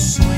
house.